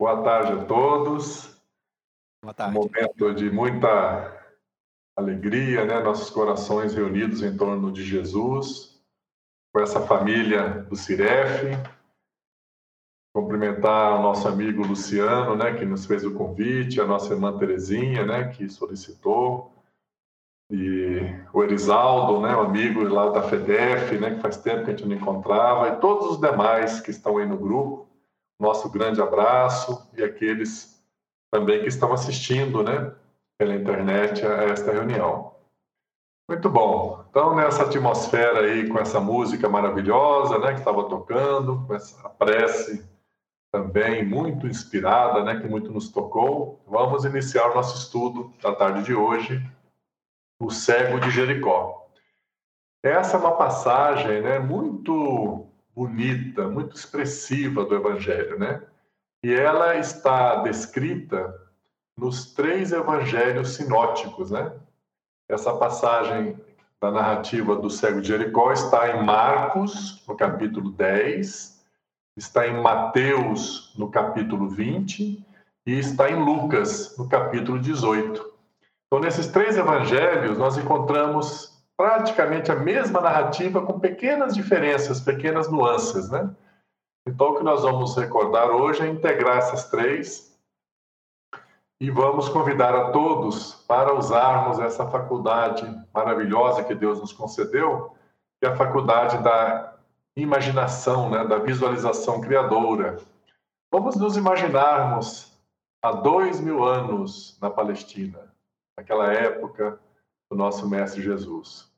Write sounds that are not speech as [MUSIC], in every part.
Boa tarde a todos. Boa tarde. Um momento de muita alegria, né? Nossos corações reunidos em torno de Jesus, com essa família do Ciref. Cumprimentar o nosso amigo Luciano, né, que nos fez o convite, a nossa irmã Terezinha, né, que solicitou, e o Erisaldo, né, o amigo lá da FEDEF, né, que faz tempo que a gente não encontrava, e todos os demais que estão aí no grupo, nosso grande abraço, e aqueles também que estão assistindo, né, pela internet a esta reunião. Muito bom. Então, nessa atmosfera aí, com essa música maravilhosa, né, que estava tocando, com essa prece também muito inspirada, né, que muito nos tocou, vamos iniciar o nosso estudo da tarde de hoje, o cego de Jericó. Essa é uma passagem, né, muito bonita, muito expressiva do Evangelho, né? E ela está descrita nos três evangelhos sinóticos, né? Essa passagem da narrativa do cego de Jericó está em Marcos, no capítulo 10, está em Mateus, no capítulo 20, e está em Lucas, no capítulo 18. Então, nesses três evangelhos, nós encontramos praticamente a mesma narrativa, com pequenas diferenças, pequenas nuances, né? Então, o que nós vamos recordar hoje é integrar essas três e vamos convidar a todos para usarmos essa faculdade maravilhosa que Deus nos concedeu, que é a faculdade da imaginação, né, da visualização criadora. Vamos nos imaginarmos há dois mil anos na Palestina, naquela época do nosso Mestre Jesus.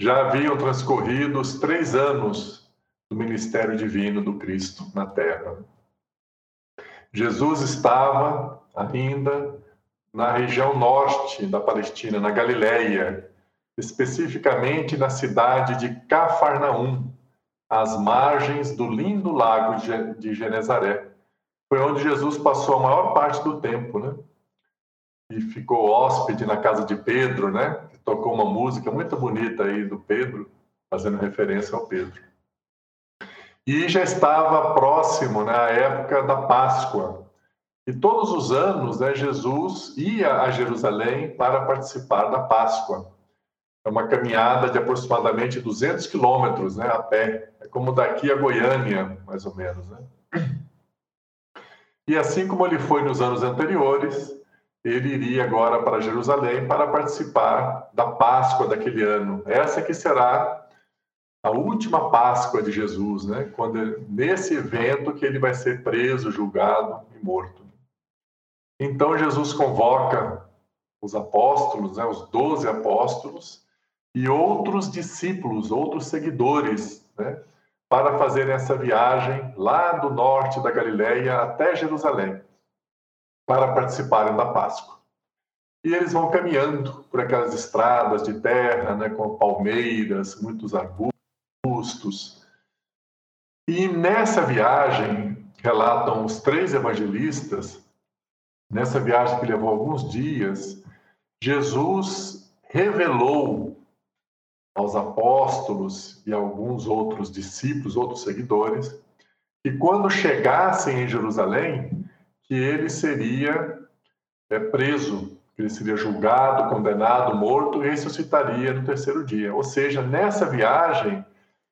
Já haviam transcorrido os três anos do ministério divino do Cristo na Terra. Jesus estava ainda na região norte da Palestina, na Galileia, especificamente na cidade de Cafarnaum, às margens do lindo lago de Genezaré. Foi onde Jesus passou a maior parte do tempo, né? E ficou hóspede na casa de Pedro, né? Tocou uma música muito bonita aí do Pedro, fazendo referência ao Pedro. E já estava próximo né, época da Páscoa, e todos os anos, né, Jesus ia a Jerusalém para participar da Páscoa. É uma caminhada de aproximadamente 200 quilômetros né, a pé. É como daqui a Goiânia, mais ou menos. Né? E assim como ele foi nos anos anteriores, ele iria agora para Jerusalém para participar da Páscoa daquele ano. Essa que será a última Páscoa de Jesus, né? Quando nesse evento que ele vai ser preso, julgado e morto. Então Jesus convoca os apóstolos, né, os doze apóstolos, e outros discípulos, outros seguidores, né, para fazerem essa viagem lá do norte da Galileia até Jerusalém, para participarem da Páscoa. E eles vão caminhando por aquelas estradas de terra, né, com palmeiras, muitos arbustos. E nessa viagem, relatam os três evangelistas, nessa viagem que levou alguns dias, Jesus revelou aos apóstolos e alguns outros discípulos, outros seguidores, que quando chegassem em Jerusalém, que ele seria é, preso, que ele seria julgado, condenado, morto e ressuscitaria no terceiro dia. Ou seja, nessa viagem,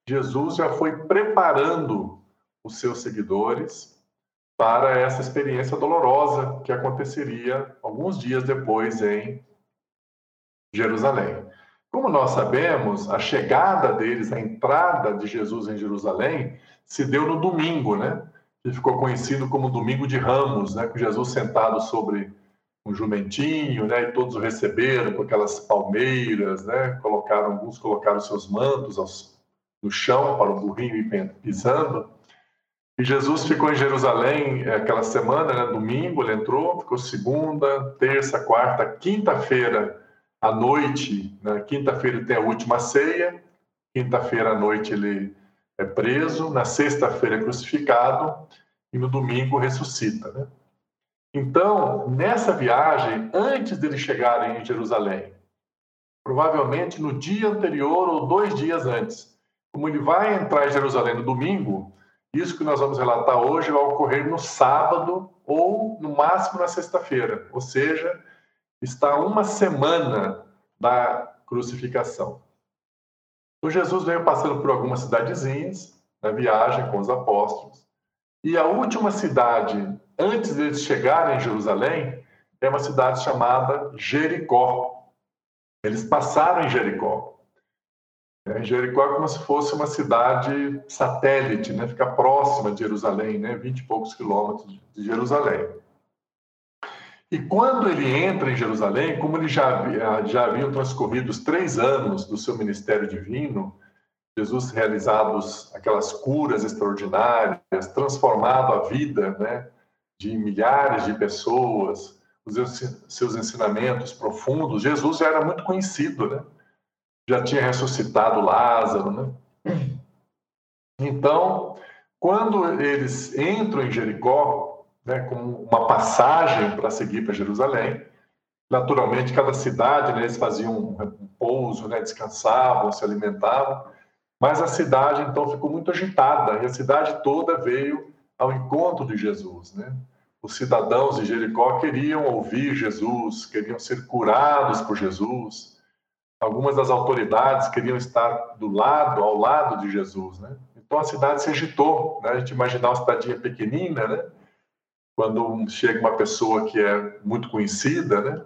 Jesus já foi preparando os seus seguidores para essa experiência dolorosa que aconteceria alguns dias depois em Jerusalém. Como nós sabemos, a chegada deles, a entrada de Jesus em Jerusalém, se deu no domingo, né? Que ficou conhecido como Domingo de Ramos, né? Com Jesus sentado sobre um jumentinho, né? E todos o receberam com aquelas palmeiras, né? Colocaram alguns colocaram seus mantos aos, no chão para o burrinho ir pisando. E Jesus ficou em Jerusalém é, aquela semana, né, domingo, ele entrou, ficou segunda, terça, quarta, quinta-feira à noite. Né, quinta-feira tem a última ceia, quinta-feira à noite ele é preso, na sexta-feira é crucificado e no domingo ressuscita. Né? Então, nessa viagem, antes dele chegarem em Jerusalém, provavelmente no dia anterior ou dois dias antes, como ele vai entrar em Jerusalém no domingo, Isso que nós vamos relatar hoje vai ocorrer no sábado ou no máximo na sexta-feira, ou seja, está uma semana da crucificação. Então Jesus veio passando por algumas cidadezinhas na viagem com os apóstolos, e a última cidade antes deles chegarem em Jerusalém é uma cidade chamada Jericó. Eles passaram em Jericó. É, Jericó é como se fosse uma cidade satélite, né? fica próxima de Jerusalém, né? 20 e poucos quilômetros de Jerusalém. E quando ele entra em Jerusalém, como ele já, já haviam transcorrido os três anos do seu ministério divino, Jesus realizados aquelas curas extraordinárias, transformado a vida né, de milhares de pessoas, os seus ensinamentos profundos, Jesus já era muito conhecido, né? já tinha ressuscitado Lázaro, né? Então, quando eles entram em Jericó, né, como uma passagem para seguir para Jerusalém, naturalmente cada cidade, né, eles faziam um pouso, né, descansavam, se alimentavam, mas a cidade então ficou muito agitada e a cidade toda veio ao encontro de Jesus, né? Os cidadãos de Jericó queriam ouvir Jesus, queriam ser curados por Jesus, Algumas das autoridades queriam estar do lado, ao lado de Jesus, né? Então a cidade se agitou, né? A gente imaginar uma cidadinha pequenina, né? Quando chega uma pessoa que é muito conhecida, né?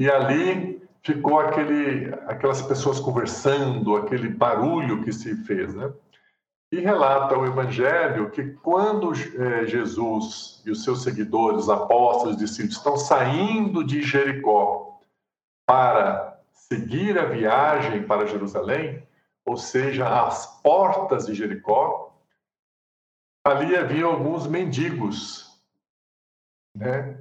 E ali ficou aquele, aquelas pessoas conversando, aquele barulho que se fez, né? E relata o Evangelho que quando é, Jesus e os seus seguidores, os apóstolos, os discípulos, estão saindo de Jericó para seguir a viagem para Jerusalém, ou seja, às portas de Jericó, ali havia alguns mendigos, né?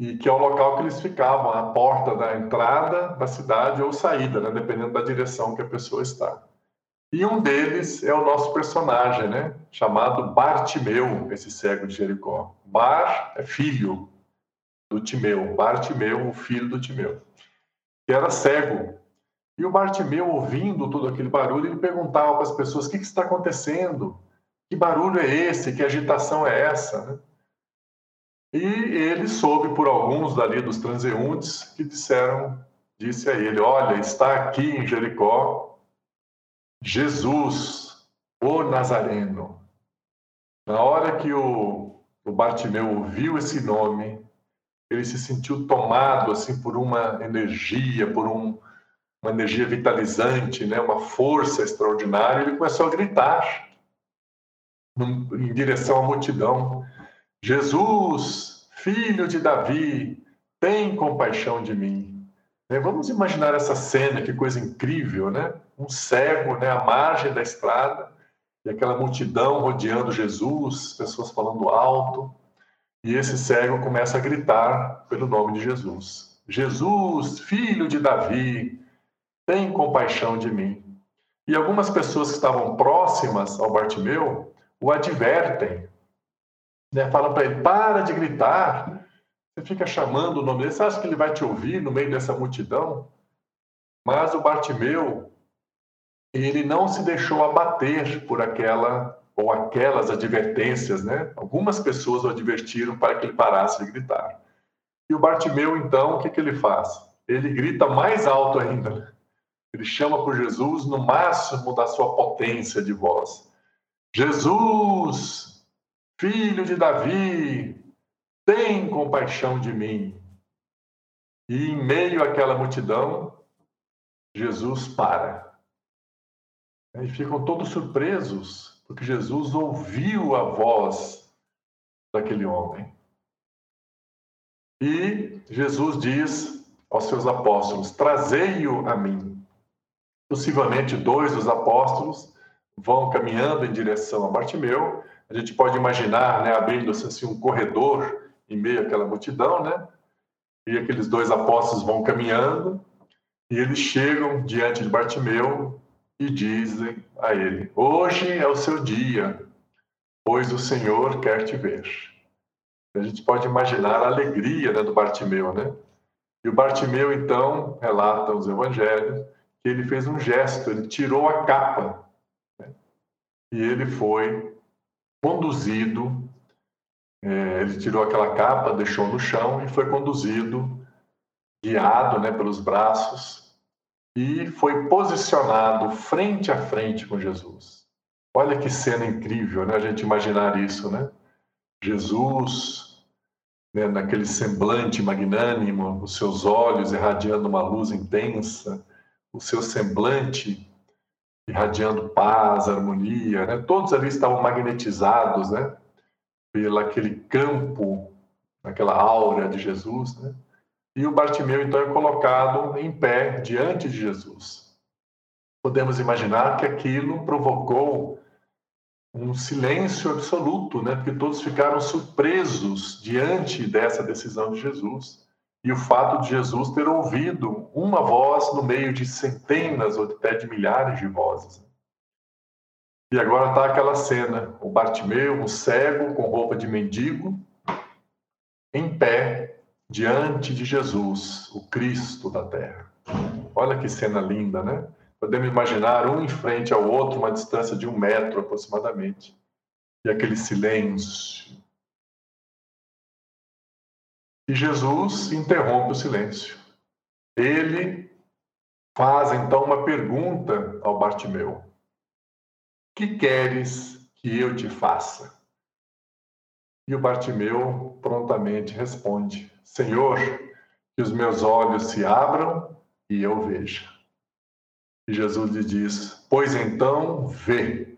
E que é o local que eles ficavam, a porta da entrada da cidade ou saída, né? dependendo da direção que a pessoa está. E um deles é o nosso personagem, né? Chamado Bartimeu, esse cego de Jericó. Bar é filho do Timeu, Bartimeu, o filho do Timeu que era cego. E o Bartimeu, ouvindo todo aquele barulho, ele perguntava para as pessoas: o que, que está acontecendo? Que barulho é esse? Que agitação é essa? E ele soube por alguns dali dos transeuntes que disseram, disse a ele: Olha, está aqui em Jericó Jesus, o Nazareno. Na hora que o, o Bartimeu ouviu esse nome, ele se sentiu tomado assim por uma energia, por um, uma energia vitalizante, né, uma força extraordinária. Ele começou a gritar em direção à multidão: Jesus, filho de Davi, tem compaixão de mim. Né, vamos imaginar essa cena, que coisa incrível, né? Um cego, né, à margem da estrada, e aquela multidão rodeando Jesus, pessoas falando alto. E esse cego começa a gritar pelo nome de Jesus: Jesus, filho de Davi, tem compaixão de mim. E algumas pessoas que estavam próximas ao Bartimeu o advertem, né? falam para ele: para de gritar, você fica chamando o nome dele, você acha que ele vai te ouvir no meio dessa multidão? Mas o Bartimeu, ele não se deixou abater por aquela ou aquelas advertências, né? Algumas pessoas o advertiram para que ele parasse de gritar. E o Bartimeu, então, o que, que ele faz? Ele grita mais alto ainda. Ele chama por Jesus no máximo da sua potência de voz. Jesus, filho de Davi, tem compaixão de mim. E em meio àquela multidão, Jesus para. E ficam todos surpresos porque Jesus ouviu a voz daquele homem. E Jesus diz aos seus apóstolos: Trazei-o a mim. Possivelmente dois dos apóstolos vão caminhando em direção a Bartimeu. A gente pode imaginar, né, abrindo-se assim um corredor em meio àquela multidão, né? E aqueles dois apóstolos vão caminhando e eles chegam diante de Bartimeu e dizem a ele: Hoje é o seu dia, pois o Senhor quer te ver. A gente pode imaginar a alegria né, do Bartimeu, né? E o Bartimeu, então, relata os evangelhos que ele fez um gesto, ele tirou a capa né? e ele foi conduzido, é, ele tirou aquela capa, deixou no chão e foi conduzido, guiado né, pelos braços, e foi posicionado frente a frente com Jesus. Olha que cena incrível, né? A gente imaginar isso, né? Jesus, né, naquele semblante magnânimo, os seus olhos irradiando uma luz intensa, o seu semblante irradiando paz, harmonia, né? Todos ali estavam magnetizados, né? Pelo aquele campo, aquela aura de Jesus, né? E o Bartimeu então é colocado em pé diante de Jesus. Podemos imaginar que aquilo provocou um silêncio absoluto, né? Porque todos ficaram surpresos diante dessa decisão de Jesus e o fato de Jesus ter ouvido uma voz no meio de centenas ou até de milhares de vozes. E agora está aquela cena: o Bartimeu, um cego com roupa de mendigo, em pé diante de Jesus, o Cristo da terra. Olha que cena linda, né? Podemos imaginar um em frente ao outro, uma distância de um metro aproximadamente. E aquele silêncio, e Jesus interrompe o silêncio. Ele faz então uma pergunta ao Bartimeu: Que queres que eu te faça? E o Bartimeu prontamente responde: Senhor, que os meus olhos se abram e eu veja. E Jesus lhe diz: Pois então vê,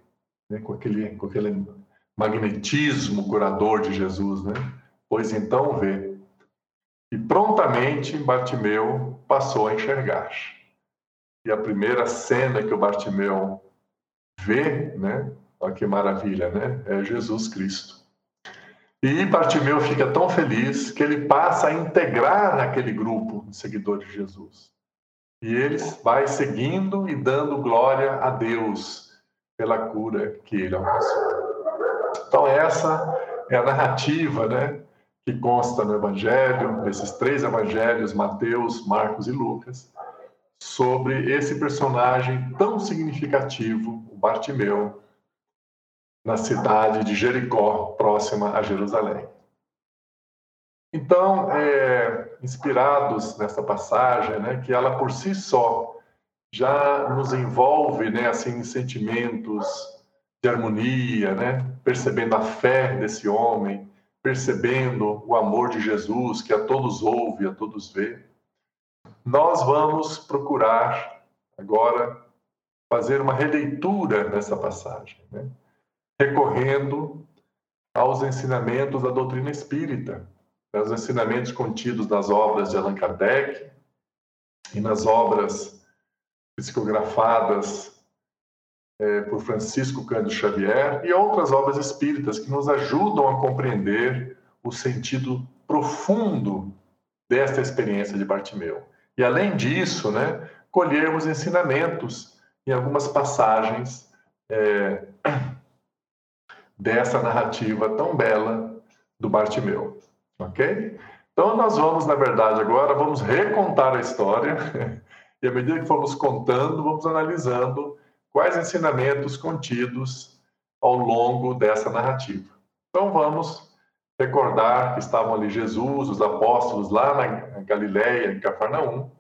né, com, aquele, com aquele magnetismo curador de Jesus, né? Pois então vê. E prontamente Bartimeu passou a enxergar. E a primeira cena que o Bartimeu vê, né? Olha que maravilha, né? É Jesus Cristo. E Bartimeu fica tão feliz que ele passa a integrar naquele grupo de seguidores de Jesus. E ele vai seguindo e dando glória a Deus pela cura que ele alcançou. Então essa é a narrativa, né? Que consta no Evangelho, nesses três evangelhos, Mateus, Marcos e Lucas, sobre esse personagem tão significativo, o Bartimeu, na cidade de Jericó, próxima a Jerusalém. Então, é, inspirados nessa passagem, né, que ela por si só já nos envolve, né, assim, em sentimentos de harmonia, né, percebendo a fé desse homem, percebendo o amor de Jesus, que a todos ouve, a todos vê, nós vamos procurar agora fazer uma releitura dessa passagem, né? recorrendo aos ensinamentos da doutrina espírita, aos ensinamentos contidos nas obras de Allan Kardec e nas obras psicografadas é, por Francisco Cândido Xavier e outras obras espíritas que nos ajudam a compreender o sentido profundo desta experiência de Bartimeu. E além disso, né, colhermos ensinamentos em algumas passagens é, [COUGHS] dessa narrativa tão bela do Bartimeu, ok? Então nós vamos, na verdade, agora vamos recontar a história [LAUGHS] e à medida que formos contando, vamos analisando quais ensinamentos contidos ao longo dessa narrativa. Então vamos recordar que estavam ali Jesus, os apóstolos lá na Galiléia, em Cafarnaum,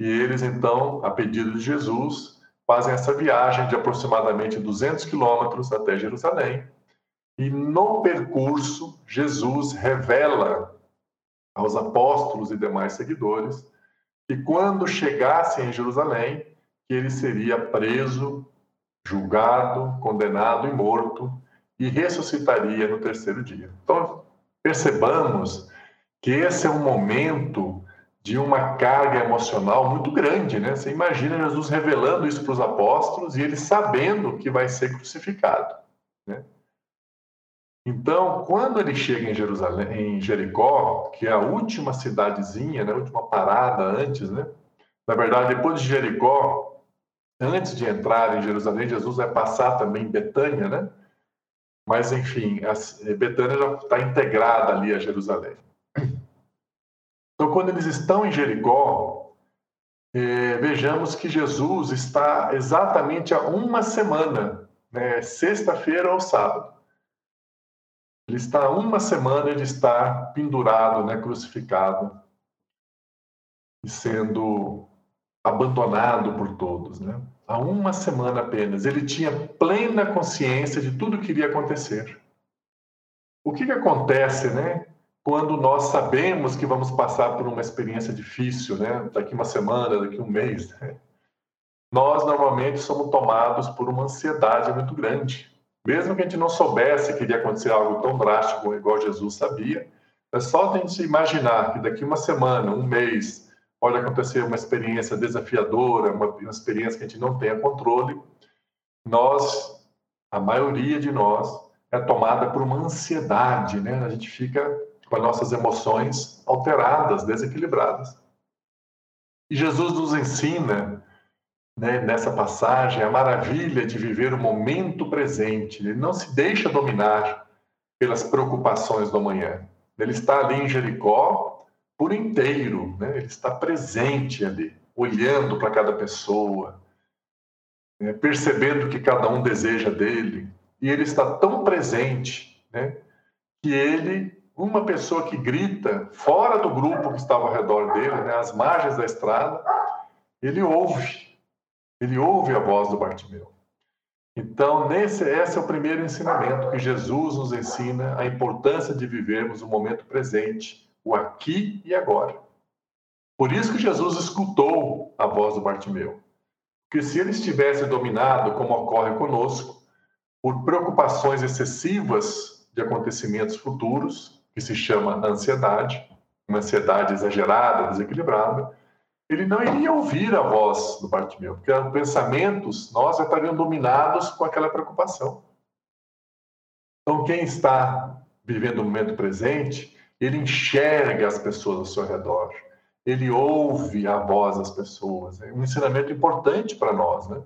e eles então, a pedido de Jesus, fazem essa viagem de aproximadamente 200 quilômetros até Jerusalém. E no percurso, Jesus revela aos apóstolos e demais seguidores que quando chegassem em Jerusalém, que ele seria preso, julgado, condenado e morto e ressuscitaria no terceiro dia. Então, percebamos que esse é um momento de uma carga emocional muito grande, né? Você imagina Jesus revelando isso para os apóstolos e eles sabendo que vai ser crucificado, né? Então, quando ele chega em Jerusalém, em Jericó, que é a última cidadezinha, né, a última parada antes, né? Na verdade, depois de Jericó, antes de entrar em Jerusalém, Jesus vai passar também em Betânia, né? Mas, enfim, a Betânia já está integrada ali a Jerusalém. Então, quando eles estão em Jericó, eh, vejamos que Jesus está exatamente há uma semana, né? sexta-feira ou sábado, Ele está uma semana ele está pendurado, né, crucificado e sendo abandonado por todos, né? Há uma semana apenas, ele tinha plena consciência de tudo que iria acontecer. O que, que acontece, né? Quando nós sabemos que vamos passar por uma experiência difícil, né? Daqui uma semana, daqui um mês, né? nós normalmente somos tomados por uma ansiedade muito grande. Mesmo que a gente não soubesse que iria acontecer algo tão drástico igual Jesus sabia, é só a gente imaginar que daqui uma semana, um mês, pode acontecer uma experiência desafiadora, uma, experiência que a gente não tenha controle, nós, a maioria de nós, é tomada por uma ansiedade, né? A gente fica com as nossas emoções alteradas, desequilibradas. E Jesus nos ensina, né, nessa passagem, a maravilha de viver o momento presente. Ele não se deixa dominar pelas preocupações do amanhã. Ele está ali em Jericó por inteiro, né? ele está presente ali, olhando para cada pessoa, né? percebendo o que cada um deseja dele. E ele está tão presente né? que ele, uma pessoa que grita fora do grupo que estava ao redor dele, né? às margens da estrada, ele ouve, ele ouve a voz do Bartimeu. Então, nesse, esse é o primeiro ensinamento que Jesus nos ensina, a importância de vivermos o momento presente, o aqui e agora. Por isso que Jesus escutou a voz do Bartimeu. Porque se ele estivesse dominado, como ocorre conosco, por preocupações excessivas de acontecimentos futuros, que se chama ansiedade, uma ansiedade exagerada, desequilibrada, ele não iria ouvir a voz do Bartimeu, porque os pensamentos nós estariam dominados com aquela preocupação. Então, quem está vivendo o momento presente, ele enxerga as pessoas ao seu redor, ele ouve a voz das pessoas. É um ensinamento importante para nós, né?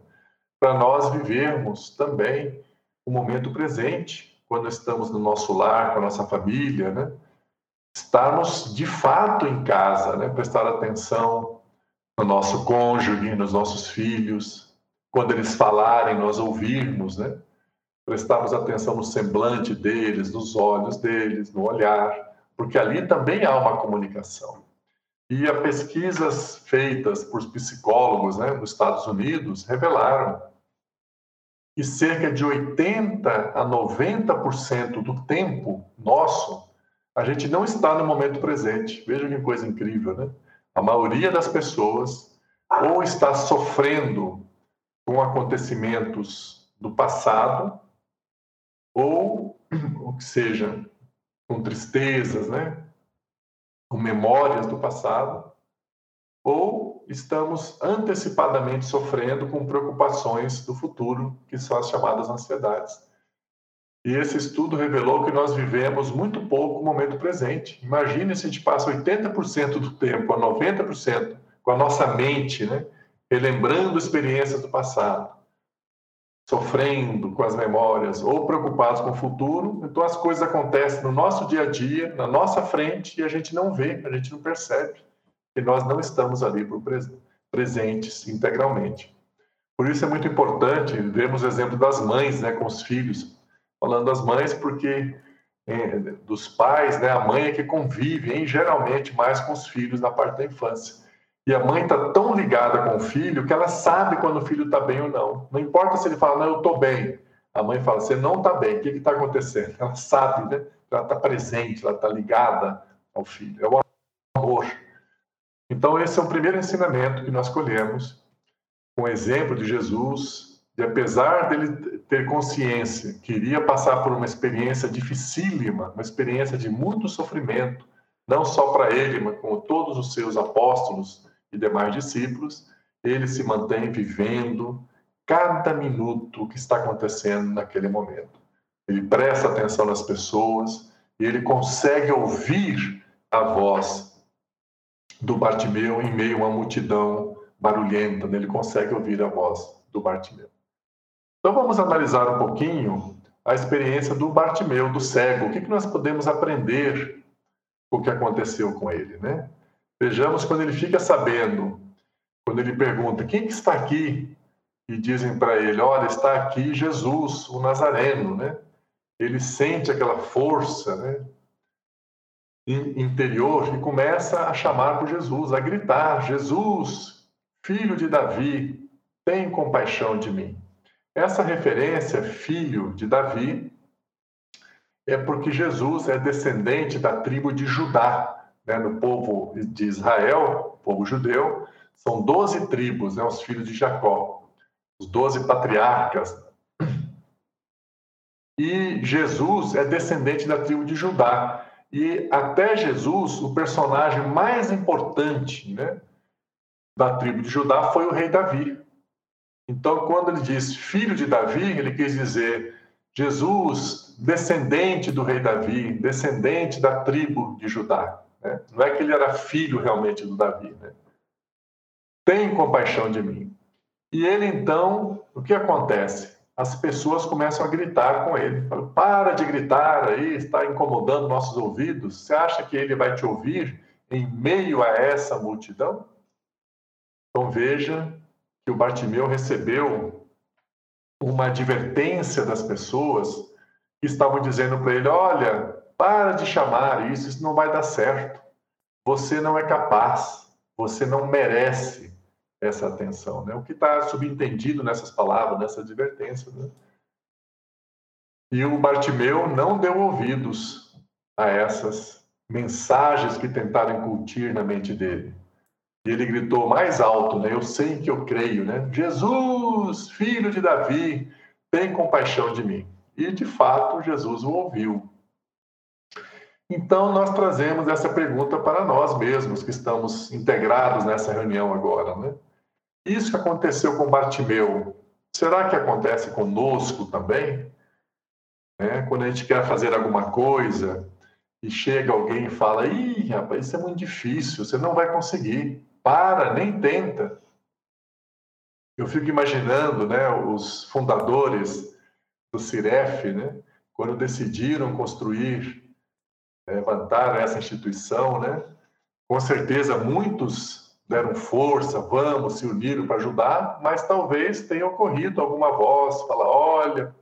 Para nós vivermos também o momento presente, quando estamos no nosso lar, com a nossa família, né? Estarmos de fato em casa, né? Prestar atenção no nosso cônjuge, nos nossos filhos, quando eles falarem, nós ouvirmos, né? Prestarmos atenção no semblante deles, nos olhos deles, no olhar, porque ali também há uma comunicação. E as pesquisas feitas por psicólogos né, nos Estados Unidos revelaram que cerca de 80 a 90% do tempo nosso, a gente não está no momento presente. Veja que coisa incrível, né? A maioria das pessoas ou está sofrendo com acontecimentos do passado, ou, [CLEARS THROAT] ou que seja, com tristezas, né? com memórias do passado, ou estamos antecipadamente sofrendo com preocupações do futuro, que são as chamadas ansiedades. E esse estudo revelou que nós vivemos muito pouco o momento presente. Imagine se a gente passa 80% do tempo, a 90%, com a nossa mente, né? relembrando experiências do passado, sofrendo com as memórias ou preocupados com o futuro. Então as coisas acontecem no nosso dia a dia, na nossa frente, e a gente não vê, a gente não percebe que nós não estamos ali presentes integralmente. Por isso é muito importante vermos o exemplo das mães né, com os filhos falando das mães, porque é, dos pais, né, a mãe é que convive, hein, geralmente, mais com os filhos na parte da infância. E a mãe está tão ligada com o filho que ela sabe quando o filho está bem ou não. Não importa se ele fala, não, eu estou bem. A mãe fala, você não está bem, o que está acontecendo? Ela sabe, né? Ela está presente, ela está ligada ao filho. É o amor. Então, esse é o primeiro ensinamento que nós colhemos com o exemplo de Jesus e apesar dele ter consciência que iria passar por uma experiência dificílima, uma experiência de muito sofrimento, não só para ele, mas com todos os seus apóstolos e demais discípulos, ele se mantém vivendo cada minuto que está acontecendo naquele momento. Ele presta atenção nas pessoas e ele consegue ouvir a voz do Bartimeu em meio a uma multidão barulhenta. Ele consegue ouvir a voz do Bartimeu. Então vamos analisar um pouquinho a experiência do Bartimeu, do cego. O que, que nós podemos aprender o que aconteceu com ele, né? Vejamos quando ele fica sabendo, quando ele pergunta quem que está aqui e dizem para ele, olha, está aqui Jesus, o Nazareno, né? ele sente aquela força né, interior e começa a chamar por Jesus, a gritar: Jesus, filho de Davi, tem compaixão de mim. Essa referência, filho de Davi, é porque Jesus é descendente da tribo de Judá, né, no povo de Israel, povo judeu, são doze tribos, né, os filhos de Jacó, os doze patriarcas. E Jesus é descendente da tribo de Judá. E até Jesus, o personagem mais importante né, da tribo de Judá foi o rei Davi. Então, quando ele diz filho de Davi, ele quis dizer Jesus, descendente do rei Davi, descendente da tribo de Judá. Né? Não é que ele era filho realmente do Davi. Né? Tem compaixão de mim. E ele então, o que acontece? As pessoas começam a gritar com ele. Falam, Para de gritar aí, está incomodando nossos ouvidos. Você acha que ele vai te ouvir em meio a essa multidão? Então veja que o Bartimeu recebeu uma advertência das pessoas que estavam dizendo para ele: Olha, para de chamar isso, isso não vai dar certo. Você não é capaz, você não merece essa atenção. Né? O que está subentendido nessas palavras, nessa advertência. Né? E o Bartimeu não deu ouvidos a essas mensagens que tentaram incutir na mente dele. E ele gritou mais alto, né? Eu sei que eu creio, né? Jesus, filho de Davi, tem compaixão de mim. E de fato, Jesus o ouviu. Então, nós trazemos essa pergunta para nós mesmos que estamos integrados nessa reunião agora, né? Isso que aconteceu com Bartimeu, será que acontece conosco também? É, quando a gente quer fazer alguma coisa e chega alguém e fala: Ih, rapaz, isso é muito difícil, você não vai conseguir para, nem tenta. Eu fico imaginando, né, os fundadores do Ciref, né, quando decidiram construir, levantar essa instituição, né, com certeza muitos deram força, vamos, se uniram para ajudar, mas talvez tenha ocorrido alguma voz, fala, olha,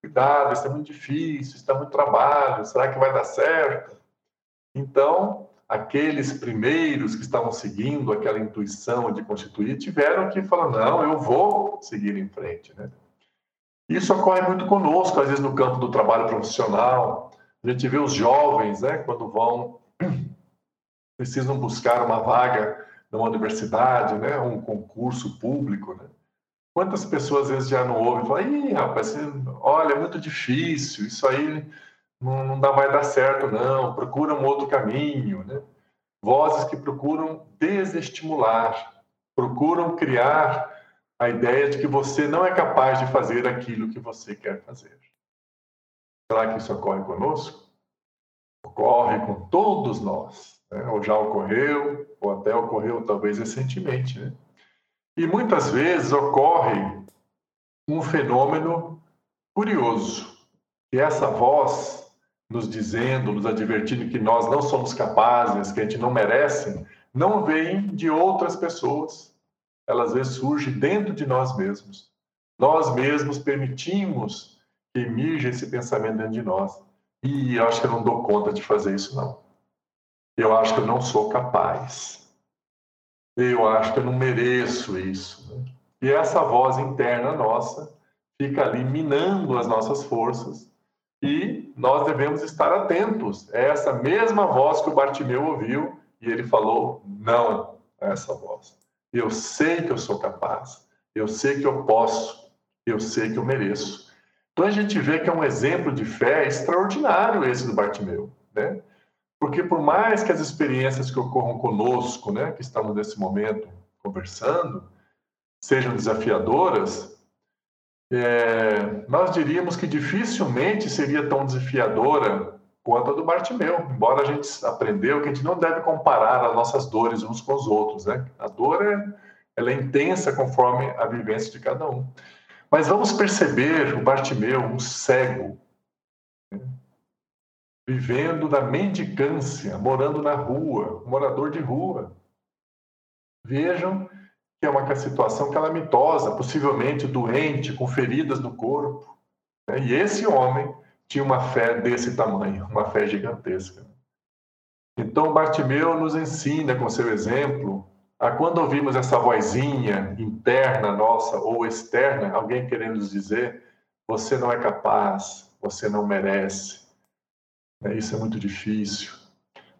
cuidado, isso é muito difícil, isso dá muito trabalho, será que vai dar certo? Então, aqueles primeiros que estavam seguindo aquela intuição de constituir tiveram que falar: não, eu vou seguir em frente. Né? Isso ocorre muito conosco, às vezes no campo do trabalho profissional. A gente vê os jovens, né, quando vão, precisam buscar uma vaga numa universidade, né, um concurso público. Né? Quantas pessoas às vezes já não ouvem e falam: Ih, rapaz, olha, é muito difícil, isso aí não, não dá, vai dar certo, não, procura um outro caminho, né? Vozes que procuram desestimular, procuram criar a ideia de que você não é capaz de fazer aquilo que você quer fazer. Será que isso ocorre conosco? Ocorre com todos nós, né? ou já ocorreu, ou até ocorreu talvez recentemente. Né? E muitas vezes ocorre um fenômeno curioso, que essa voz nos dizendo, nos advertindo que nós não somos capazes, que a gente não merece, não vem de outras pessoas. Elas às vezes surgem dentro de nós mesmos. Nós mesmos permitimos emerja esse pensamento dentro de nós. E eu acho que eu não dou conta de fazer isso, não. Eu acho que eu não sou capaz. Eu acho que eu não mereço isso. Né? E essa voz interna nossa fica ali minando as nossas forças e nós devemos estar atentos. É essa mesma voz que o Bartimeu ouviu e ele falou: não, é essa voz. Eu sei que eu sou capaz, eu sei que eu posso, eu sei que eu mereço. Então a gente vê que é um exemplo de fé extraordinário esse do Bartimeu, né? Porque por mais que as experiências que ocorram conosco, né, que estamos nesse momento conversando, sejam desafiadoras, é, nós diríamos que dificilmente seria tão desafiadora quanto a do Bartimeu, embora a gente aprendeu que a gente não deve comparar as nossas dores uns com os outros, né? A dor é, ela é intensa conforme a vivência de cada um. Mas vamos perceber o Bartimeu, um cego, né? vivendo da mendicância, morando na rua, morador de rua. Vejam que é uma situação calamitosa, possivelmente doente, com feridas no corpo. Né? E esse homem tinha uma fé desse tamanho, uma fé gigantesca. Então, Bartimeu nos ensina, com seu exemplo, a quando ouvimos essa vozinha interna nossa ou externa, alguém querendo nos dizer: você não é capaz, você não merece, isso é muito difícil.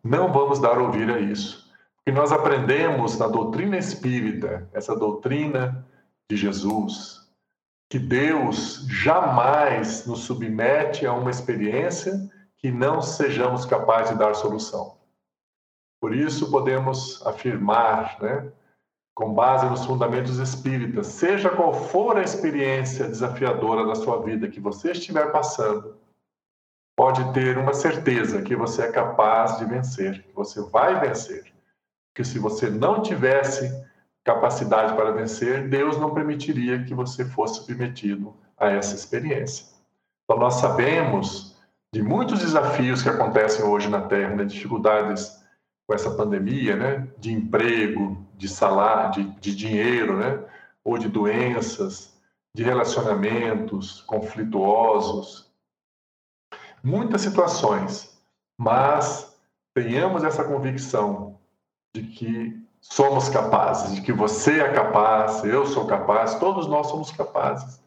Não vamos dar ouvir a isso, porque nós aprendemos na doutrina espírita, essa doutrina de Jesus, que Deus jamais nos submete a uma experiência que não sejamos capazes de dar solução. Por isso podemos afirmar, né, com base nos fundamentos espíritas, seja qual for a experiência desafiadora da sua vida que você estiver passando, pode ter uma certeza que você é capaz de vencer, que você vai vencer. Que se você não tivesse capacidade para vencer, Deus não permitiria que você fosse submetido a essa experiência. Então, nós sabemos de muitos desafios que acontecem hoje na Terra, né? dificuldades com essa pandemia, né? de emprego, de salário, de, de dinheiro, né? ou de doenças, de relacionamentos conflituosos, muitas situações, mas tenhamos essa convicção de que somos capazes, de que você é capaz, eu sou capaz, todos nós somos capazes.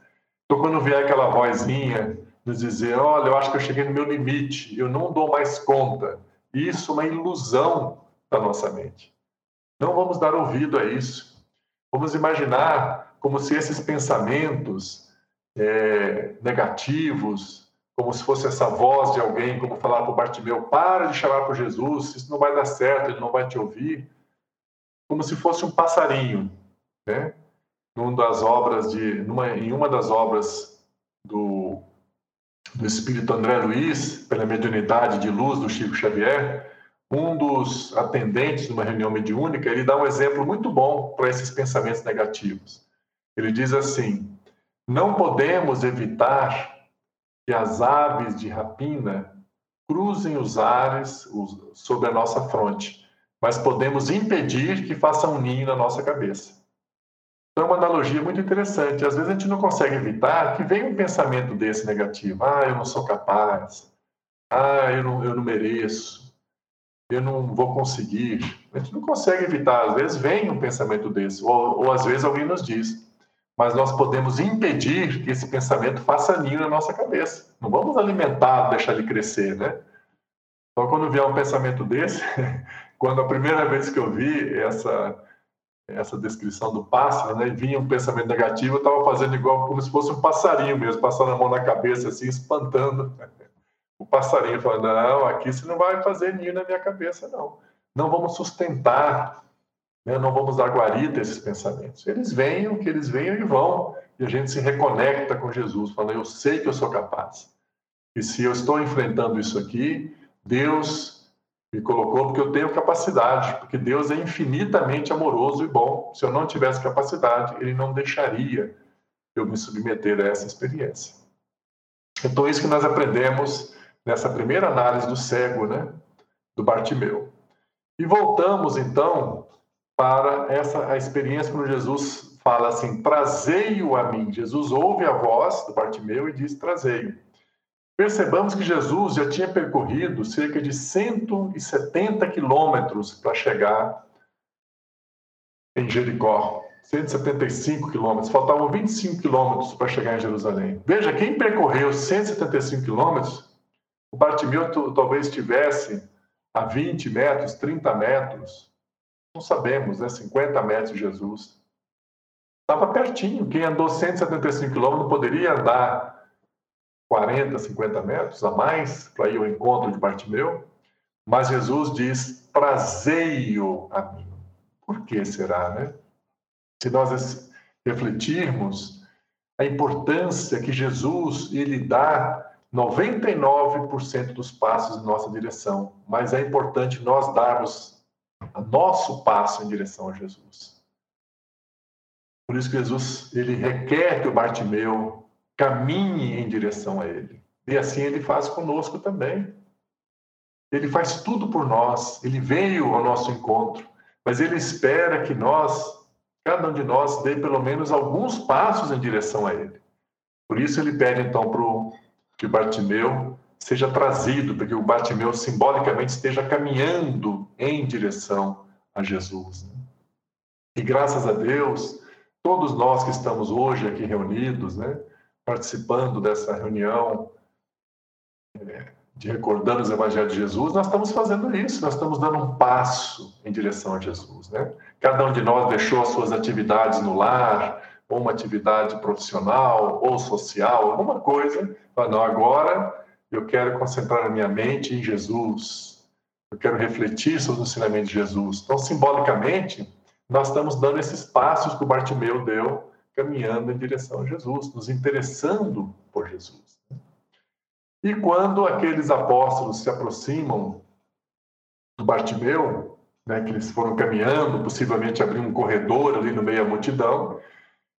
Então, quando vier aquela vozinha nos dizer: Olha, eu acho que eu cheguei no meu limite, eu não dou mais conta, isso é uma ilusão da nossa mente. Não vamos dar ouvido a isso. Vamos imaginar como se esses pensamentos é, negativos, como se fosse essa voz de alguém, como falar para o Bartimeu: para de chamar por Jesus, isso não vai dar certo, ele não vai te ouvir como se fosse um passarinho, né? Das obras de, numa, em uma das obras do, do Espírito André Luiz, pela mediunidade de luz do Chico Xavier, um dos atendentes de uma reunião mediúnica, ele dá um exemplo muito bom para esses pensamentos negativos. Ele diz assim: não podemos evitar que as aves de rapina cruzem os ares sobre a nossa fronte, mas podemos impedir que faça um ninho na nossa cabeça. Então, é uma analogia muito interessante. Às vezes a gente não consegue evitar que venha um pensamento desse negativo. Ah, eu não sou capaz. Ah, eu não, eu não mereço. Eu não vou conseguir. A gente não consegue evitar. Às vezes vem um pensamento desse. Ou, ou às vezes alguém nos diz. Mas nós podemos impedir que esse pensamento faça ninho na nossa cabeça. Não vamos alimentar, deixar ele crescer, né? Então, quando vier um pensamento desse, [LAUGHS] quando a primeira vez que eu vi essa essa descrição do pássaro, né, vinha um pensamento negativo, eu estava fazendo igual como se fosse um passarinho mesmo, passando a mão na cabeça assim, espantando [LAUGHS] o passarinho, falando: não, aqui você não vai fazer ninho na minha cabeça, não. Não vamos sustentar, né, não vamos dar guarita a esses pensamentos. Eles venham, que eles venham e vão, e a gente se reconecta com Jesus, falando: eu sei que eu sou capaz. E se eu estou enfrentando isso aqui, Deus me colocou porque eu tenho capacidade, porque Deus é infinitamente amoroso e bom. Se eu não tivesse capacidade, Ele não deixaria eu me submeter a essa experiência. Então, é isso que nós aprendemos nessa primeira análise do cego, né, do Bartimeu. E voltamos, então, para essa a experiência quando Jesus fala assim: trazei-o a mim. Jesus ouve a voz do Bartimeu e diz: trazei-o. Percebamos que Jesus já tinha percorrido cerca de 170 quilômetros para chegar em Jericó. 175 quilômetros, faltavam 25 quilômetros para chegar em Jerusalém. Veja, quem percorreu 175 quilômetros, o Bartimeu talvez tivesse a 20 metros, 30 metros, não sabemos, né? 50 metros de Jesus. Estava pertinho. Quem andou 175 quilômetros poderia andar 40, 50 metros a mais para ir ao encontro de Bartimeu, mas Jesus diz: trazei-o a mim. Por que será, né? Se nós refletirmos a importância que Jesus ele dá 99% dos passos em nossa direção, mas é importante nós darmos nosso passo em direção a Jesus. Por isso que Jesus ele requer que o Bartimeu caminhe em direção a Ele. E assim Ele faz conosco também. Ele faz tudo por nós, Ele veio ao nosso encontro, mas Ele espera que nós, cada um de nós, dê pelo menos alguns passos em direção a Ele. Por isso Ele pede então para o que Bartimeu seja trazido, porque o Bartimeu simbolicamente esteja caminhando em direção a Jesus. Né? E graças a Deus, todos nós que estamos hoje aqui reunidos, né, participando dessa reunião é, de recordando os evangelhos de Jesus, nós estamos fazendo isso, nós estamos dando um passo em direção a Jesus, né? Cada um de nós deixou as suas atividades no lar, ou uma atividade profissional ou social, alguma coisa, fala, não, agora eu quero concentrar a minha mente em Jesus, eu quero refletir sobre o ensinamento de Jesus. Então, simbolicamente, nós estamos dando esses passos que o Bartimeu deu, caminhando em direção a Jesus, nos interessando por Jesus. E quando aqueles apóstolos se aproximam do Bartimeu, né, que eles foram caminhando, possivelmente abrindo um corredor ali no meio da multidão,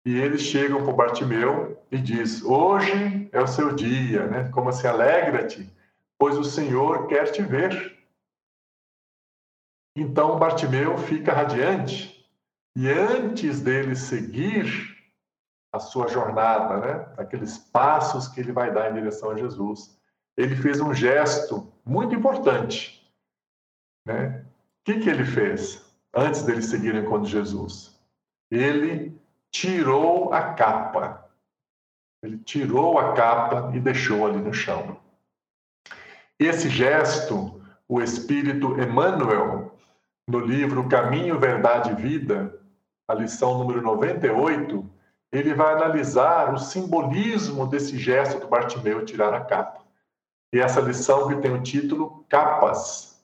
e eles chegam para o Bartimeu e diz: Hoje é o seu dia, né? Como assim, alegra-te, pois o Senhor quer te ver. Então Bartimeu fica radiante e antes dele seguir a sua jornada, né? Aqueles passos que ele vai dar em direção a Jesus, ele fez um gesto muito importante, né? O que, que ele fez antes dele seguir o encontro de Jesus? Ele tirou a capa. Ele tirou a capa e deixou ali no chão. Esse gesto, o Espírito Emmanuel, no livro Caminho, Verdade e Vida, a lição número 98, ele vai analisar o simbolismo desse gesto do Bartimeu tirar a capa. E essa lição que tem o título Capas,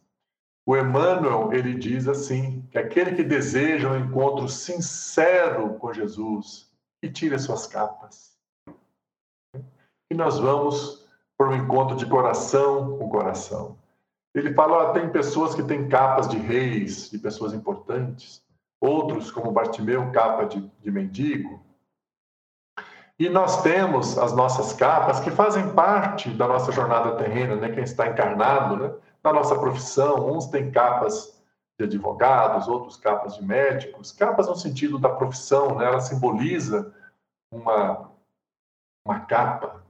o Emmanuel, ele diz assim, que aquele que deseja um encontro sincero com Jesus, e tire as suas capas. E nós vamos para um encontro de coração com coração. Ele fala, tem pessoas que têm capas de reis, de pessoas importantes, outros, como Bartimeu, capa de, de mendigo. E nós temos as nossas capas que fazem parte da nossa jornada terrena, né? Quem está encarnado, né? na nossa profissão, uns têm capas de advogados, outros capas de médicos, capas no sentido da profissão, né? ela simboliza uma, uma capa.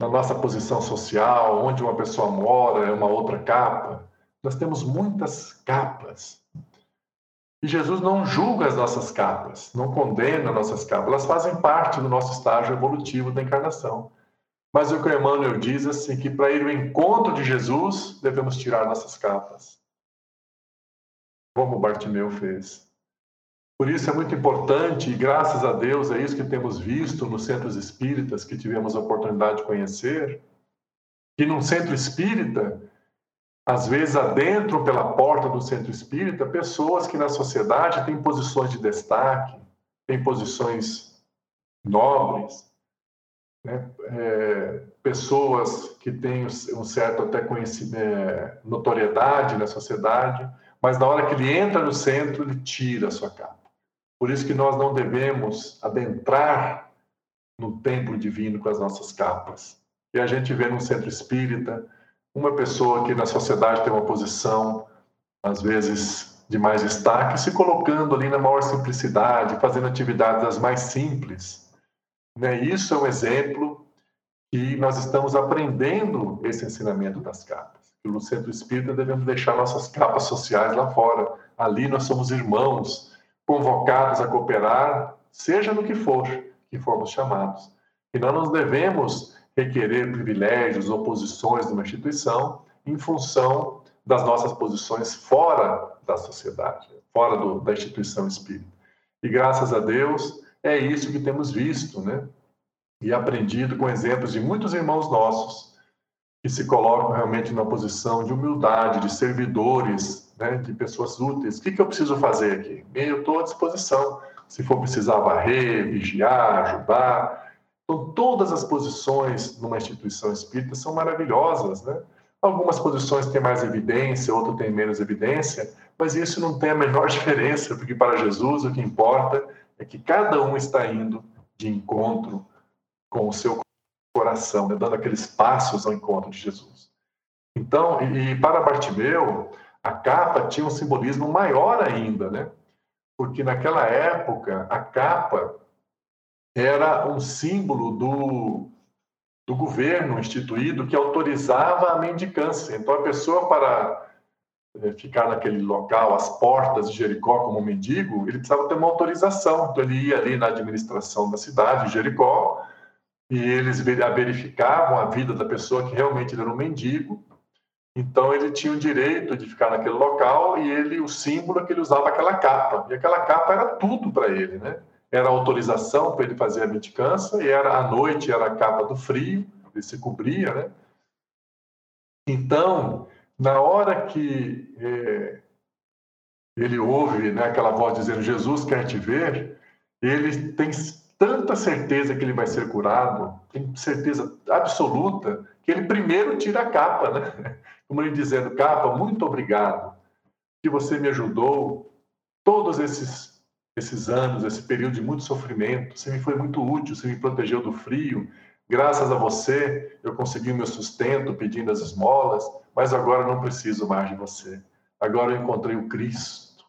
Na nossa posição social, onde uma pessoa mora, é uma outra capa. Nós temos muitas capas. E Jesus não julga as nossas capas, não condena nossas capas, elas fazem parte do nosso estágio evolutivo da encarnação. Mas o que Emmanuel diz assim que para ir ao encontro de Jesus, devemos tirar nossas capas. Como Bartimeu fez. Por isso é muito importante, e graças a Deus é isso que temos visto nos centros espíritas que tivemos a oportunidade de conhecer, que num centro espírita, às vezes adentram pela porta do centro espírita pessoas que na sociedade têm posições de destaque, têm posições nobres, né? É, pessoas que têm um certo até conhecimento, é, notoriedade na sociedade, mas na hora que ele entra no centro, ele tira a sua capa. Por isso que nós não devemos adentrar no templo divino com as nossas capas. E a gente vê no centro espírita uma pessoa que na sociedade tem uma posição, às vezes, de mais destaque, se colocando ali na maior simplicidade, fazendo atividades as mais simples, né? Isso é um exemplo que nós estamos aprendendo esse ensinamento das capas. Que no centro espírita devemos deixar nossas capas sociais lá fora. Ali nós somos irmãos, convocados a cooperar, seja no que for que formos chamados. E nós não devemos requerer privilégios ou posições de uma instituição em função das nossas posições fora da sociedade, fora do, da instituição espírita. E graças a Deus, é isso que temos visto, né? E aprendido com exemplos de muitos irmãos nossos que se colocam realmente na posição de humildade, de servidores, né? de pessoas úteis. O que, que eu preciso fazer aqui? Eu estou à disposição. Se for precisar varrer, vigiar, ajudar. Então, todas as posições numa instituição espírita são maravilhosas, né? Algumas posições têm mais evidência, outras têm menos evidência, mas isso não tem a menor [LAUGHS] diferença, porque para Jesus o que importa é que cada um está indo de encontro com o seu coração, né, dando aqueles passos ao encontro de Jesus. Então, e, e para Bartimeu, a capa tinha um simbolismo maior ainda, né? Porque naquela época a capa era um símbolo do do governo instituído que autorizava a mendicância. Então, a pessoa, para é, ficar naquele local, às portas de Jericó, como mendigo, ele precisava ter uma autorização. Então, ele ia ali na administração da cidade, de Jericó, e eles verificavam a vida da pessoa que realmente era um mendigo. Então, ele tinha o direito de ficar naquele local e ele, o símbolo é que ele usava aquela capa. E aquela capa era tudo para ele, né? Era autorização para ele fazer a mendicância, e era à noite era a capa do frio, ele se cobria, né? Então, na hora que é, ele ouve né, aquela voz dizendo Jesus quer te ver, ele tem tanta certeza que ele vai ser curado, tem certeza absoluta, que ele primeiro tira a capa, né? Como ele dizendo, capa, muito obrigado, que você me ajudou todos esses, esses anos, esse período de muito sofrimento, você me foi muito útil, você me protegeu do frio, Graças a você, eu consegui o meu sustento pedindo as esmolas, mas agora não preciso mais de você. Agora eu encontrei o Cristo.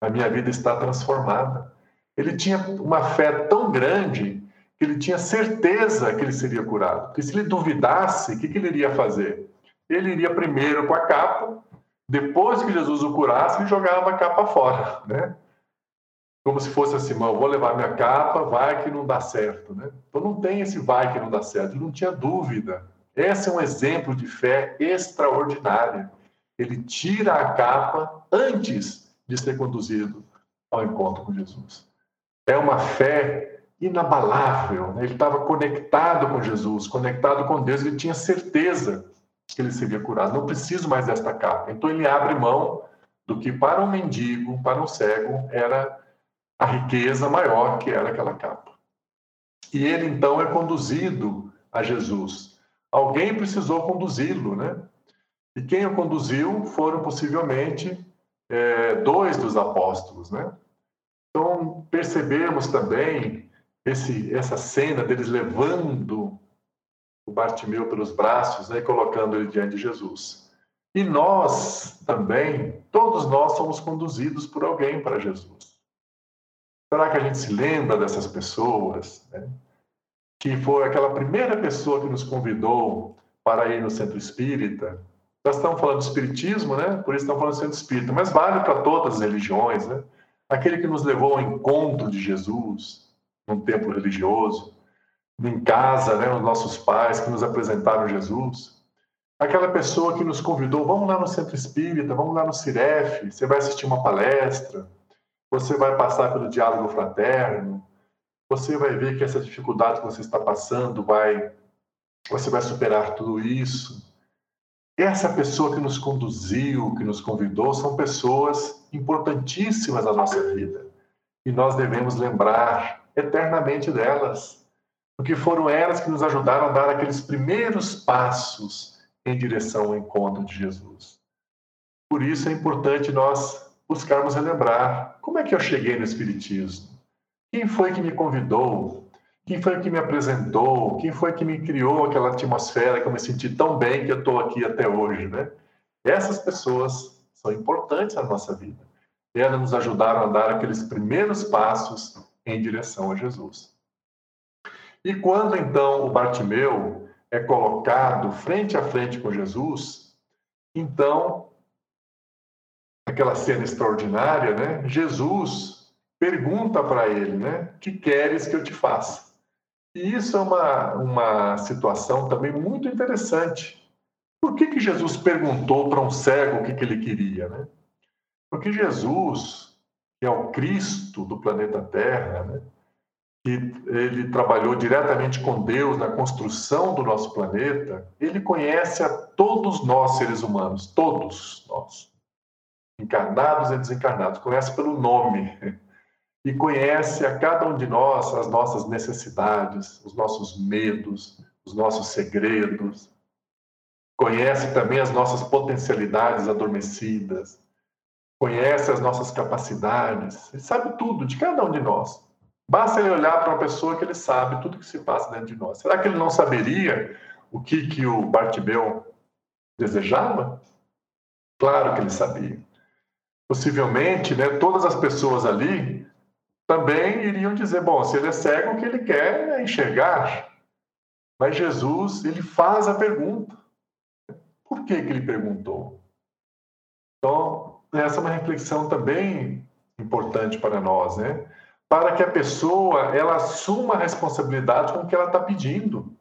A minha vida está transformada. Ele tinha uma fé tão grande que ele tinha certeza que ele seria curado. Que se ele duvidasse, o que, que ele iria fazer? Ele iria primeiro com a capa, depois que Jesus o curasse, ele jogava a capa fora, né? Como se fosse assim, eu vou levar minha capa, vai que não dá certo, né? Então não tem esse vai que não dá certo, ele não tinha dúvida. Esse é um exemplo de fé extraordinária. Ele tira a capa antes de ser conduzido ao encontro com Jesus. É uma fé inabalável, né? ele estava conectado com Jesus, conectado com Deus, ele tinha certeza que ele seria curado. Não preciso mais desta capa. Então ele abre mão do que para um mendigo, para um cego, era a riqueza maior que era aquela capa. E ele então é conduzido a Jesus. Alguém precisou conduzi-lo, né? E quem o conduziu foram possivelmente é, dois dos apóstolos, né? Então percebemos também esse, essa cena deles levando o Bartimeu pelos braços né, e colocando ele diante de Jesus. E nós também, todos nós somos conduzidos por alguém para Jesus. Será que a gente se lembra dessas pessoas? Né? Que foi aquela primeira pessoa que nos convidou para ir no centro espírita. Nós estamos falando de espiritismo, né? Por isso estamos falando de centro espírita, mas vale para todas as religiões, né? Aquele que nos levou ao encontro de Jesus num templo religioso, em casa, né? Os nossos pais que nos apresentaram Jesus. Aquela pessoa que nos convidou, vamos lá no centro espírita, vamos lá no Ciref, você vai assistir uma palestra você vai passar pelo diálogo fraterno, você vai ver que essa dificuldade que você está passando vai você vai superar tudo isso. Essa pessoa que nos conduziu, que nos convidou, são pessoas importantíssimas na nossa vida. E nós devemos lembrar eternamente delas, porque foram elas que nos ajudaram a dar aqueles primeiros passos em direção ao encontro de Jesus. Por isso é importante nós buscarmos relembrar como é que eu cheguei no Espiritismo. Quem foi que me convidou? Quem foi que me apresentou? Quem foi que me criou aquela atmosfera que eu me senti tão bem que eu estou aqui até hoje, né? Essas pessoas são importantes na nossa vida. Elas nos ajudaram a dar aqueles primeiros passos em direção a Jesus. E quando então o Bartimeu é colocado frente a frente com Jesus, então aquela cena extraordinária, né? Jesus pergunta para ele, né? Que queres que eu te faça? E isso é uma, uma situação também muito interessante. Por que, que Jesus perguntou para um cego o que, que ele queria, né? Porque Jesus, que é o Cristo do planeta Terra, né? que ele trabalhou diretamente com Deus na construção do nosso planeta, ele conhece a todos nós seres humanos, todos nós encarnados e desencarnados, conhece pelo nome e conhece a cada um de nós as nossas necessidades, os nossos medos, os nossos segredos. Conhece também as nossas potencialidades adormecidas. Conhece as nossas capacidades. Ele sabe tudo de cada um de nós. Basta ele olhar para uma pessoa que ele sabe tudo que se passa dentro de nós. Será que ele não saberia o que, que o Bartimeu desejava? Claro que ele sabia possivelmente, né, todas as pessoas ali também iriam dizer: bom, se ele é cego, o que ele quer é enxergar. Mas Jesus, ele faz a pergunta. Por que, que ele perguntou? Então, essa é uma reflexão também importante para nós, né? Para que a pessoa ela assuma a responsabilidade com o que ela está pedindo.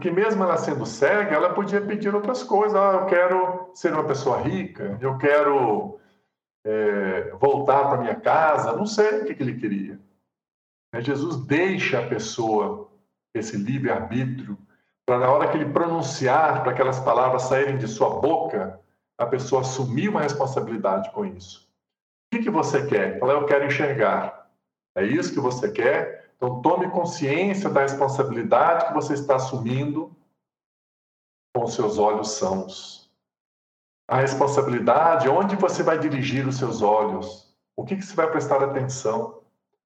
Porque mesmo ela sendo cega, ela podia pedir outras coisas. Ah, eu quero ser uma pessoa rica, eu quero é, voltar para minha casa, não sei o que, que ele queria. Jesus deixa a pessoa esse livre-arbítrio para na hora que ele pronunciar, para aquelas palavras saírem de sua boca, a pessoa assumir uma responsabilidade com isso. O que, que você quer? Fala, eu quero enxergar. É isso que você quer? Então tome consciência da responsabilidade que você está assumindo com seus olhos sãos. A responsabilidade, onde você vai dirigir os seus olhos? O que, que você vai prestar atenção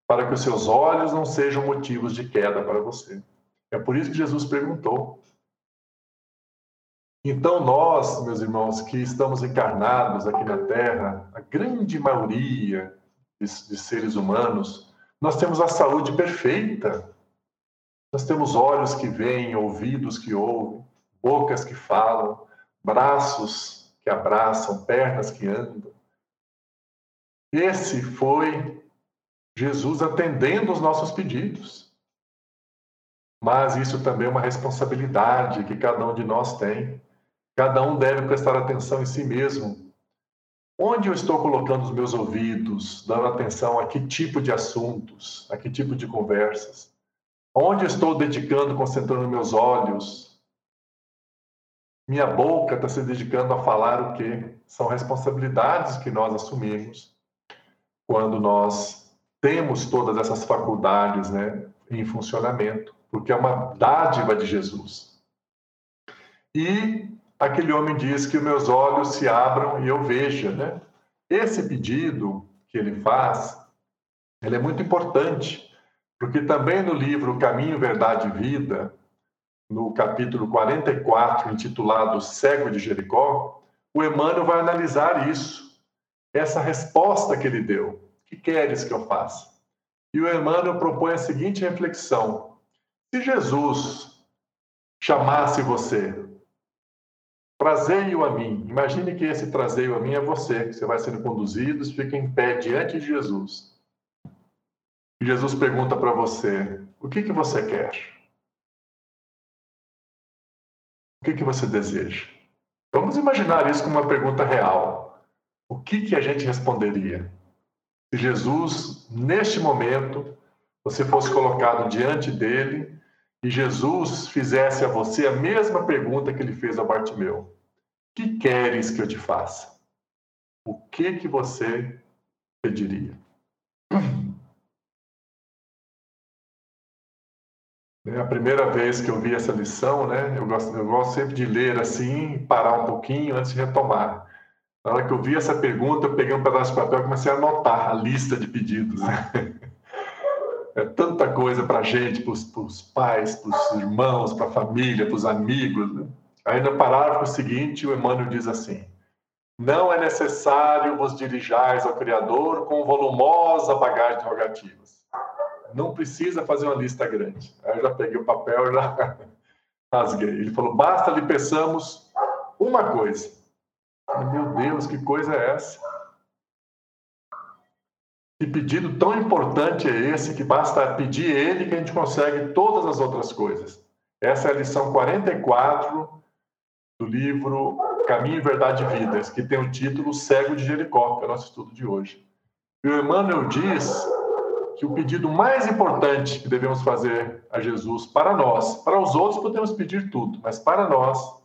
para que os seus olhos não sejam motivos de queda para você? É por isso que Jesus perguntou. Então, nós, meus irmãos, que estamos encarnados aqui na Terra, a grande maioria de, de seres humanos, nós temos a saúde perfeita. Nós temos olhos que veem, ouvidos que ouvem, bocas que falam, braços que abraçam, pernas que andam. Esse foi Jesus atendendo os nossos pedidos. Mas isso também é uma responsabilidade que cada um de nós tem. Cada um deve prestar atenção em si mesmo. Onde eu estou colocando os meus ouvidos, dando atenção a que tipo de assuntos, a que tipo de conversas? Onde eu estou dedicando, concentrando meus olhos? Minha boca está se dedicando a falar o quê? São responsabilidades que nós assumimos quando nós temos todas essas faculdades né, em funcionamento porque é uma dádiva de Jesus. E aquele homem diz que meus olhos se abram e eu veja, né? Esse pedido que ele faz, ele é muito importante, porque também no livro Caminho, Verdade e Vida, no capítulo 44, intitulado Cego de Jericó, o Emmanuel vai analisar isso, essa resposta que ele deu. O que queres que eu faça? E o Emmanuel propõe a seguinte reflexão: se Jesus chamasse você, trazei-o a mim. Imagine que esse trazei-o a mim é você, que você vai sendo conduzido, fica em pé diante de Jesus. E Jesus pergunta para você: o que, que você quer? O que, que você deseja? Vamos imaginar isso como uma pergunta real. O que, que a gente responderia? Se Jesus, neste momento, você fosse colocado diante dele e Jesus fizesse a você a mesma pergunta que ele fez a Bartimeu: Que queres que eu te faça? O que que você pediria? É a primeira vez que eu vi essa lição, né? Eu gosto, eu gosto sempre de ler assim, parar um pouquinho antes de retomar. Na hora que eu vi essa pergunta, eu peguei um pedaço de papel e comecei a anotar a lista de pedidos. [LAUGHS] É tanta coisa para a gente, para os pais, para os irmãos, para a família, para os amigos. Né? Aí no parágrafo seguinte, o Emmanuel diz assim: Não é necessário vos dirijais ao Criador com volumosa bagagem de rogativas. Não precisa fazer uma lista grande. Aí eu já peguei o papel e já [LAUGHS] rasguei. Ele falou: Basta lhe peçamos uma coisa. Meu Deus, que coisa é essa? Que pedido tão importante é esse que basta pedir ele que a gente consegue todas as outras coisas. Essa é a lição 44 do livro Caminho, Verdade e Vida, que tem o título Cego de Jericó, que é o nosso estudo de hoje. E o Emmanuel diz que o pedido mais importante que devemos fazer a Jesus para nós, para os outros podemos pedir tudo, mas para nós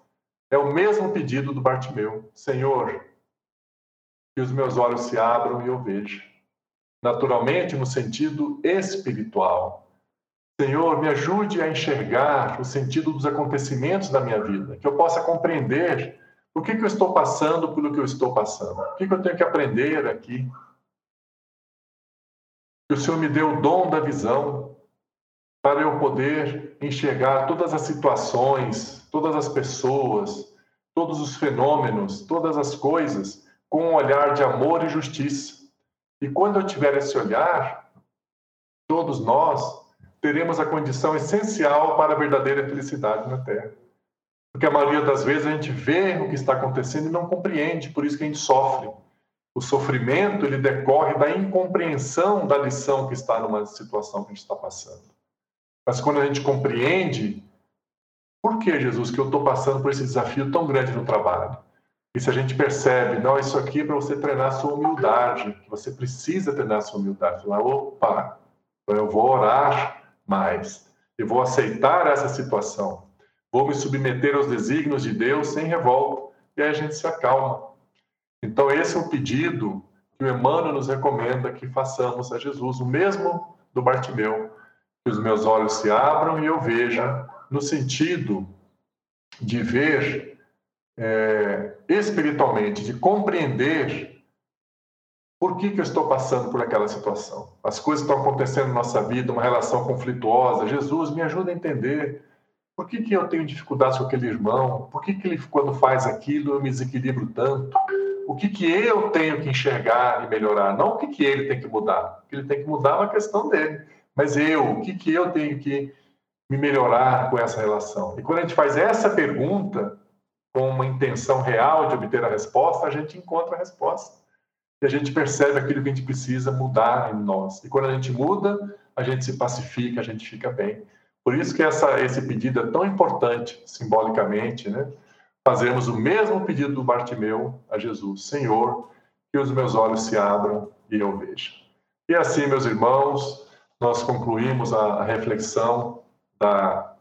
é o mesmo pedido do Bartimeu: Senhor, que os meus olhos se abram e eu veja naturalmente no sentido espiritual. Senhor, me ajude a enxergar o sentido dos acontecimentos da minha vida, que eu possa compreender por que, que eu estou passando pelo que eu estou passando, o que, que eu tenho que aprender aqui. Que o Senhor me dê o dom da visão para eu poder enxergar todas as situações, todas as pessoas, todos os fenômenos, todas as coisas com um olhar de amor e justiça e quando eu tiver esse olhar, todos nós teremos a condição essencial para a verdadeira felicidade na Terra. Porque a maioria das vezes a gente vê o que está acontecendo e não compreende, por isso que a gente sofre. O sofrimento ele decorre da incompreensão da lição que está numa situação que a gente está passando. Mas quando a gente compreende, por que, Jesus, que eu estou passando por esse desafio tão grande no trabalho? E se a gente percebe, não, isso aqui é para você treinar a sua humildade, que você precisa treinar a sua humildade. Falar, opa, então eu vou orar mais, eu vou aceitar essa situação, vou me submeter aos desígnios de Deus sem revolta, e aí a gente se acalma. Então, esse é o pedido que o Emmanuel nos recomenda que façamos a Jesus, o mesmo do Bartimeu, que os meus olhos se abram e eu veja, no sentido de ver é, espiritualmente, de compreender por que, que eu estou passando por aquela situação. As coisas estão acontecendo na nossa vida, uma relação conflituosa. Jesus, me ajuda a entender por que, que eu tenho dificuldades com aquele irmão, por que, que ele, quando faz aquilo, eu me desequilibro tanto. O que, que eu tenho que enxergar e melhorar, não o que, que ele tem que mudar. O que ele tem que mudar é uma questão dele. Mas eu, o que, que eu tenho que me melhorar com essa relação? E quando a gente faz essa pergunta, com uma intenção real de obter a resposta, a gente encontra a resposta. E a gente percebe aquilo que a gente precisa mudar em nós. E quando a gente muda, a gente se pacifica, a gente fica bem. Por isso que essa, esse pedido é tão importante, simbolicamente, né? Fazemos o mesmo pedido do Bartimeu a Jesus: Senhor, que os meus olhos se abram e eu veja. E assim, meus irmãos, nós concluímos a reflexão da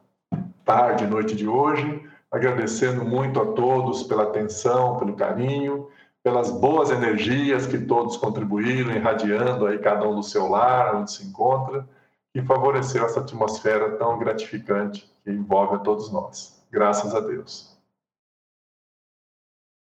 tarde e noite de hoje agradecendo muito a todos pela atenção, pelo carinho, pelas boas energias que todos contribuíram, irradiando aí cada um do seu lar, onde se encontra, e favoreceu essa atmosfera tão gratificante que envolve a todos nós. Graças a Deus.